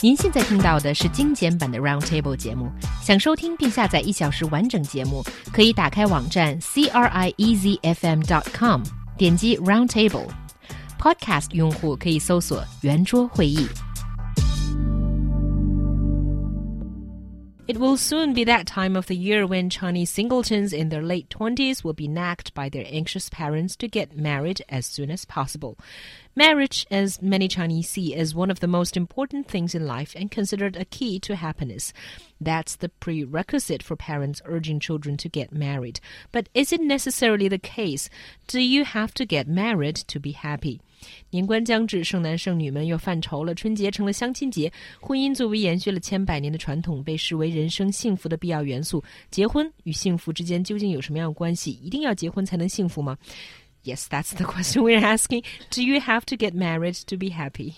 您现在听到的是精简版的 Roundtable 节目。想收听并下载一小时完整节目，可以打开网站 c r i e z f m dot com，点击 Roundtable。Podcast 用户可以搜索圆桌会议。It will soon be that time of the year when Chinese singletons in their late 20s will be nagged by their anxious parents to get married as soon as possible. Marriage, as many Chinese see, is one of the most important things in life and considered a key to happiness. That's the prerequisite for parents urging children to get married. But is it necessarily the case? Do you have to get married to be happy? 年关将至，剩男剩女们又犯愁了。春节成了相亲节，婚姻作为延续了千百年的传统，被视为人生幸福的必要元素。结婚与幸福之间究竟有什么样的关系？一定要结婚才能幸福吗 ？Yes, that's the question we're asking. Do you have to get married to be happy?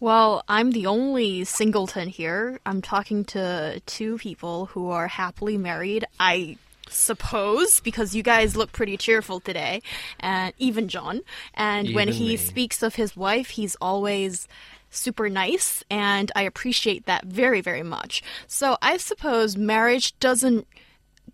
Well, I'm the only singleton here. I'm talking to two people who are happily married. I suppose, because you guys look pretty cheerful today, and even John. And Even when he me. speaks of his wife, he's always super nice, and I appreciate that very, very much. So I suppose marriage doesn't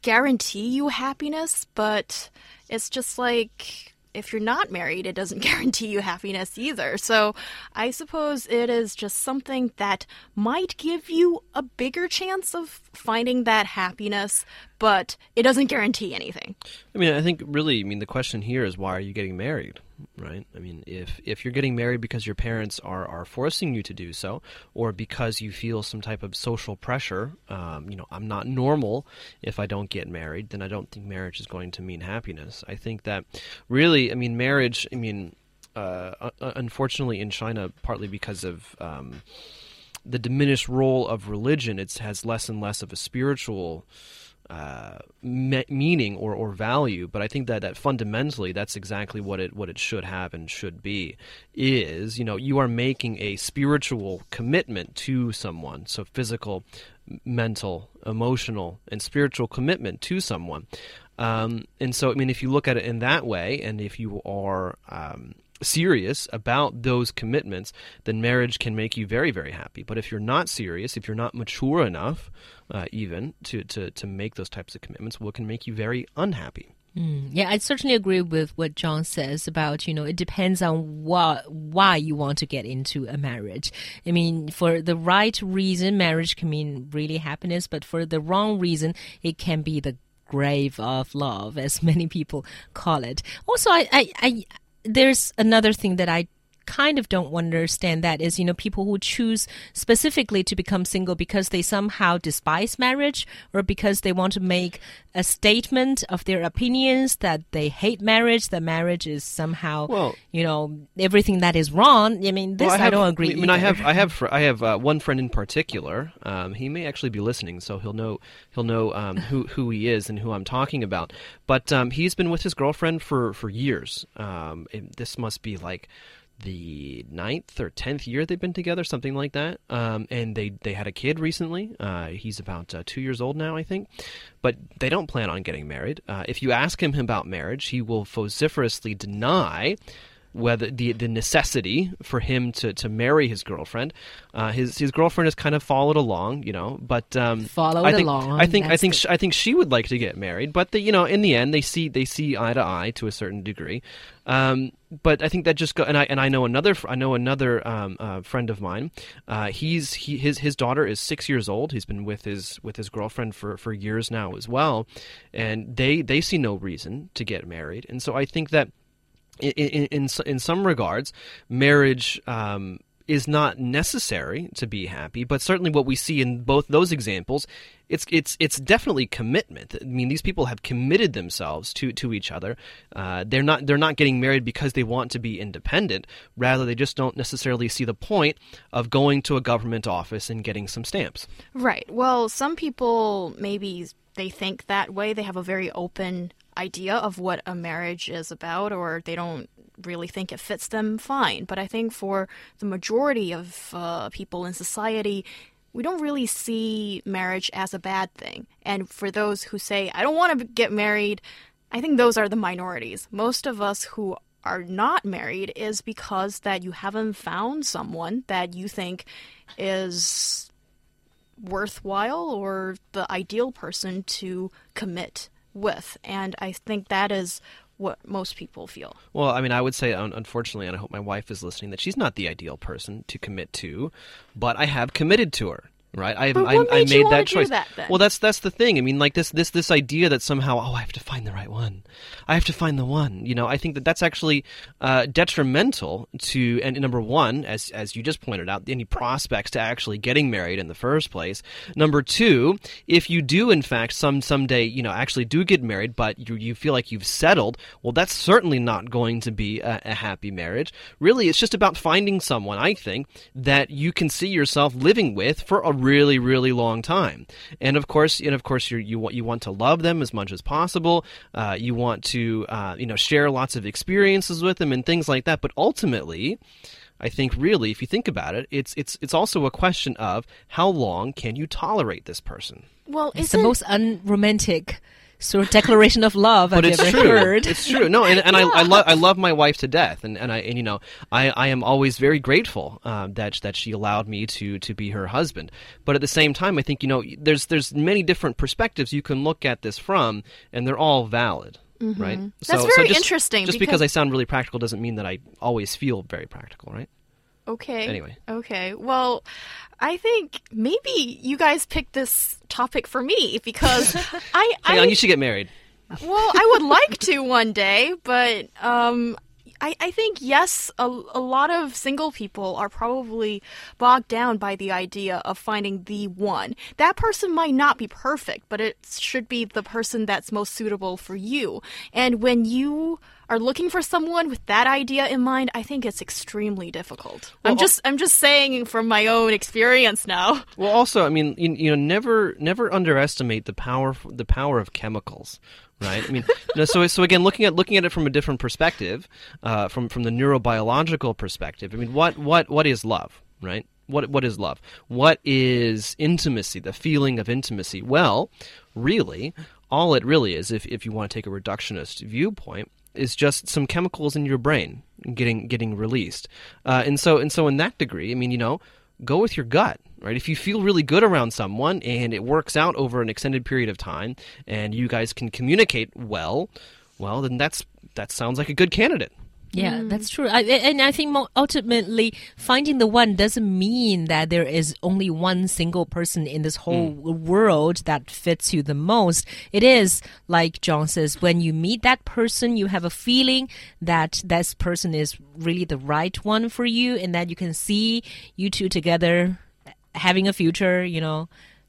guarantee you happiness, but it's just like if you're not married, it doesn't guarantee you happiness either. So I suppose it is just something that might give you a bigger chance of finding that happiness, but it doesn't guarantee anything. I mean, I think really, I mean, the question here is why are you getting married, right? I mean, if if you're getting married because your parents are are forcing you to do so, or because you feel some type of social pressure, um, you know, I'm not normal if I don't get married, then I don't think marriage is going to mean happiness. I think that really, I mean, marriage, I mean, uh, unfortunately in China, partly because of um, the diminished role of religion, it has less and less of a spiritual uh, me- meaning or, or value. But I think that, that fundamentally, that's exactly what it what it should have and should be. Is you know you are making a spiritual commitment to someone, so physical, mental, emotional, and spiritual commitment to someone. Um, and so, I mean, if you look at it in that way, and if you are um, serious about those commitments, then marriage can make you very, very happy. But if you're not serious, if you're not mature enough, uh, even to, to, to make those types of commitments, it can make you very unhappy. Mm, yeah, I certainly agree with what John says about, you know, it depends on what, why you want to get into a marriage. I mean, for the right reason, marriage can mean really happiness, but for the wrong reason, it can be the grave of love, as many people call it. Also, I, I, I there's another thing that I kind of don't understand that is you know people who choose specifically to become single because they somehow despise marriage or because they want to make a statement of their opinions that they hate marriage that marriage is somehow Well- you know everything that is wrong i mean this Well, i, have- don't agree I mean, I have, I have, I have uh, one friend in particular. Um, he may actually be listening, so he'll know, he'll know um, who who he is and who I'm talking about. But um, he's been with his girlfriend for for years. Um, this must be like the ninth or tenth year they've been together, something like that. Um, and they they had a kid recently. Uh, he's about uh, two years old now, I think. But they don't plan on getting married. Uh, if you ask him about marriage, he will vociferously deny whether the the necessity for him to, to marry his girlfriend. Uh, his his girlfriend has kind of followed along, you know, but um, Followed I think, along, I think I think the- sh- I think she would like to get married, but the, you know, in the end, they see they see eye to eye to a certain degree. Um, but I think that just go and I and I know another I know another um, uh, friend of mine. Uh, he's he his his daughter is six years old. He's been with his with his girlfriend for, for years now as well, and they they see no reason to get married. And so I think that in in in, some regards, marriage. Um, is not necessary to be happy, but certainly what we see in both those examples, it's it's it's definitely commitment. I mean, these people have committed themselves to to each other. Uh, they're not they're not getting married because they want to be independent. Rather, they just don't necessarily see the point of going to a government office and getting some stamps. Right. Well, some people maybe they think that way. They have a very open idea of what a marriage is about, or they don't really think it fits them. Fine. But I think for the majority of uh, people in society, we don't really see marriage as a bad thing. And for those who say, I don't want to get married, I think those are the minorities. Most of us who are not married is because that you haven't found someone that you think is worthwhile or the ideal person to commit with. And I think that is what most people feel. Well, I mean, I would say, unfortunately, and I hope my wife is listening, that she's not the ideal person to commit to, but I have committed to her right? I, but what I, made, I made that choice. That, well, that's that's the thing. I mean, like this this this idea that somehow, oh, I have to find the right one. I have to find the one. You know, I think that that's actually uh, detrimental to and number one, as as you just pointed out, any prospects to actually getting married in the first place. Number two, if you do in fact some someday, you know, actually do get married, but you you feel like you've settled, well, that's certainly not going to be a, a happy marriage. Really, it's just about finding someone. I think that you can see yourself living with for a really, really long time. And of course, and of course, you you want you want to love them as much as possible. Uh, you want to uh, you know share lots of experiences with them and things like that. But ultimately. I think really, if you think about it, it's it's it's also a question of how long can you tolerate this person. Well, it's the most unromantic sort of declaration of love but I've it's ever true. heard. It's true. No, and, and yeah. I, I love I love my wife to death, and, and I and you know I, I am always very grateful um, that that she allowed me to to be her husband. But at the same time, I think you know there's there's many different perspectives you can look at this from, and they're all valid. Mm-hmm. Right. That's so, very so just, interesting. Just because, because I sound really practical doesn't mean that I always feel very practical, right? Okay. Anyway. Okay. Well, I think maybe you guys picked this topic for me because I. Hang I, on, you should get married. Well, I would like to one day, but um, I, I think yes, a, a lot of single people are probably bogged down by the idea of finding the one. That person might not be perfect, but it should be the person that's most suitable for you. And when you are looking for someone with that idea in mind, I think it's extremely difficult. Well, I'm just I'm just saying from my own experience now. Well, also, I mean, you, you know, never never underestimate the power the power of chemicals right? I mean, so so again, looking at looking at it from a different perspective, uh, from from the neurobiological perspective. I mean, what what what is love, right? What what is love? What is intimacy? The feeling of intimacy? Well, really, all it really is, if if you want to take a reductionist viewpoint, is just some chemicals in your brain getting getting released. Uh, and so and so in that degree, I mean, you know, go with your gut right? If you feel really good around someone and it works out over an extended period of time and you guys can communicate well, well, then that's that sounds like a good candidate. Yeah, mm. that's true. I, and I think ultimately, finding the one doesn't mean that there is only one single person in this whole mm. world that fits you the most. It is, like John says, when you meet that person, you have a feeling that this person is really the right one for you and that you can see you two together having a future, you know,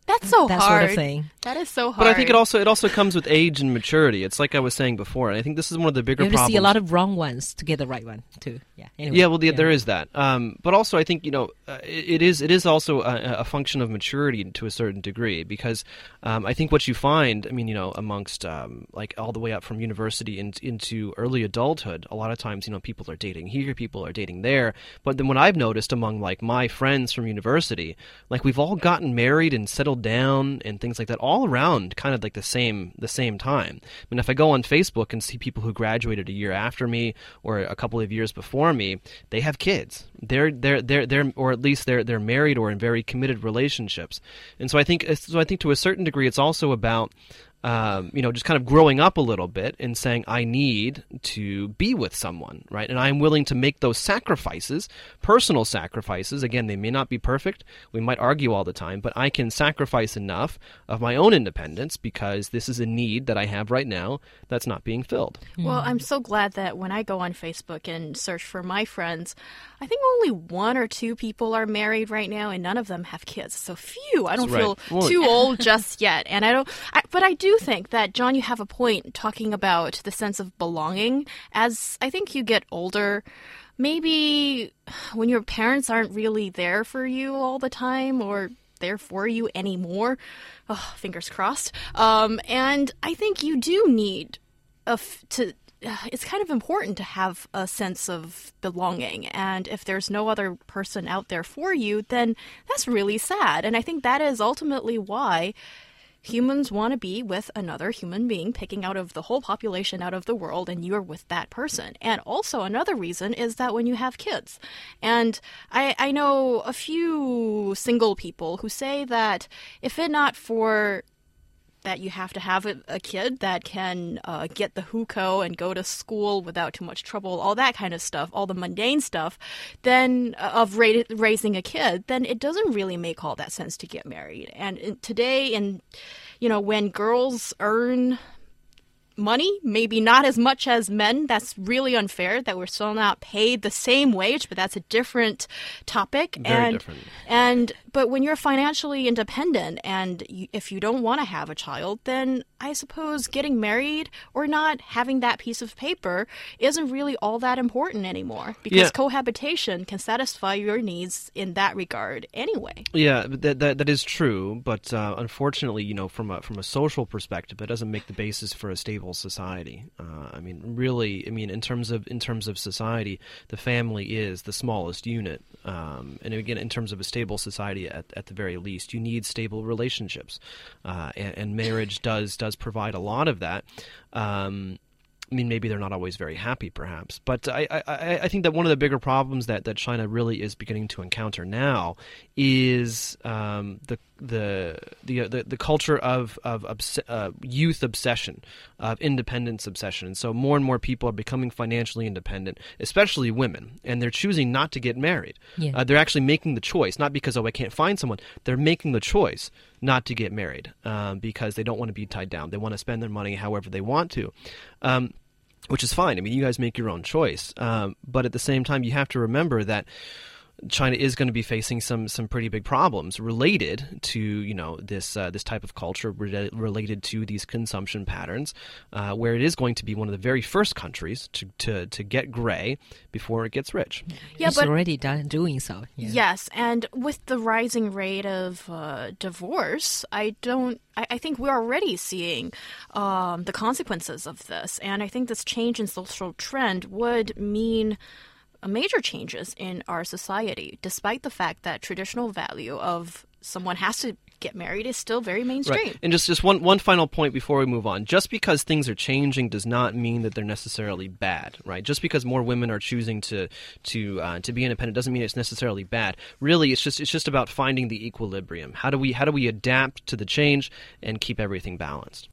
that's so that hard. sort of thing. That is so hard. But I think it also it also comes with age and maturity. It's like I was saying before, and I think this is one of the bigger you have problems. to see a lot of wrong ones to get the right one too. Yeah. Anyway, yeah. Well, the, yeah. there is that. Um, but also, I think you know, uh, it, it is it is also a, a, function of maturity to a certain degree because um, I think what you find, I mean, you know, amongst um, like all the way up from university in, into early adulthood, a lot of times, you know, people are dating here, people are dating there. But then what I've noticed among like my friends from university, like we've all gotten married and settled down and things like that all around kind of like the same the same time. I mean, if I go on Facebook and see people who graduated a year after me or a couple of years before me, they have kids. They're they're they're they're or at least they're they're married or in very committed relationships. And so I think so I think to a certain degree it's also about um, you know, just kind of growing up a little bit and saying, I need to be with someone, right? And I'm willing to make those sacrifices, personal sacrifices. Again, they may not be perfect. We might argue all the time, but I can sacrifice enough of my own independence because this is a need that I have right now that's not being filled. Well, I'm so glad that when I go on Facebook and search for my friends, I think only one or two people are married right now, and none of them have kids. So few. I don't feel well, too old just yet, and I don't. I, but I do think that John, you have a point talking about the sense of belonging. As I think you get older, maybe when your parents aren't really there for you all the time, or there for you anymore. Oh, fingers crossed. Um, and I think you do need a f- to it's kind of important to have a sense of belonging. And if there's no other person out there for you, then that's really sad. And I think that is ultimately why humans want to be with another human being, picking out of the whole population out of the world, and you're with that person. And also, another reason is that when you have kids, and I, I know a few single people who say that if it not for that you have to have a, a kid that can uh, get the hukou and go to school without too much trouble, all that kind of stuff, all the mundane stuff, then uh, of ra- raising a kid, then it doesn't really make all that sense to get married. And in, today, and you know, when girls earn money, maybe not as much as men. That's really unfair that we're still not paid the same wage, but that's a different topic. Very and different. and but when you're financially independent and you, if you don't want to have a child, then I suppose getting married or not having that piece of paper isn't really all that important anymore because Yeah. cohabitation can satisfy your needs in that regard anyway. Yeah, that, that that is true, but uh, unfortunately, you know, from a from a social perspective, it doesn't make the basis for a stable society. Uh, I mean, really, I mean, in terms of in terms of society, the family is the smallest unit, um, and again, in terms of a stable society, at, at the very least, you need stable relationships, uh, and, and marriage does does provide a lot of that. Um, I mean, maybe they're not always very happy, perhaps. But I, I, I- I think that one of the bigger problems that, that China really is beginning to encounter now is um, the, the the the the culture of of obs- uh, youth obsession, of independence obsession, and so more and more people are becoming financially independent, especially women, and they're choosing not to get married. Yeah. Uh, they're actually making the choice, not because oh I can't find someone. They're making the choice not to get married um, because they don't want to be tied down. They want to spend their money however they want to. Um, which is fine. I mean, you guys make your own choice. Um, but at the same time, you have to remember that China is going to be facing some some pretty big problems related to you know this uh, this type of culture re- related to these consumption patterns, uh, where it is going to be one of the very first countries to to, to get gray before it gets rich. Yeah, it's but already done doing so. Yeah. Yes, and with the rising rate of uh, divorce, I don't. I, I think we're already seeing um, the consequences of this, and I think this change in social trend would mean major changes in our society, despite the fact that traditional value of someone has to get married is still very mainstream. Right. And just just one one final point before we move on. Just because things are changing does not mean that they're necessarily bad, right? Just because more women are choosing to to uh, to be independent doesn't mean it's necessarily bad. Really, it's just it's just about finding the equilibrium. How do we how do we adapt to the change and keep everything balanced?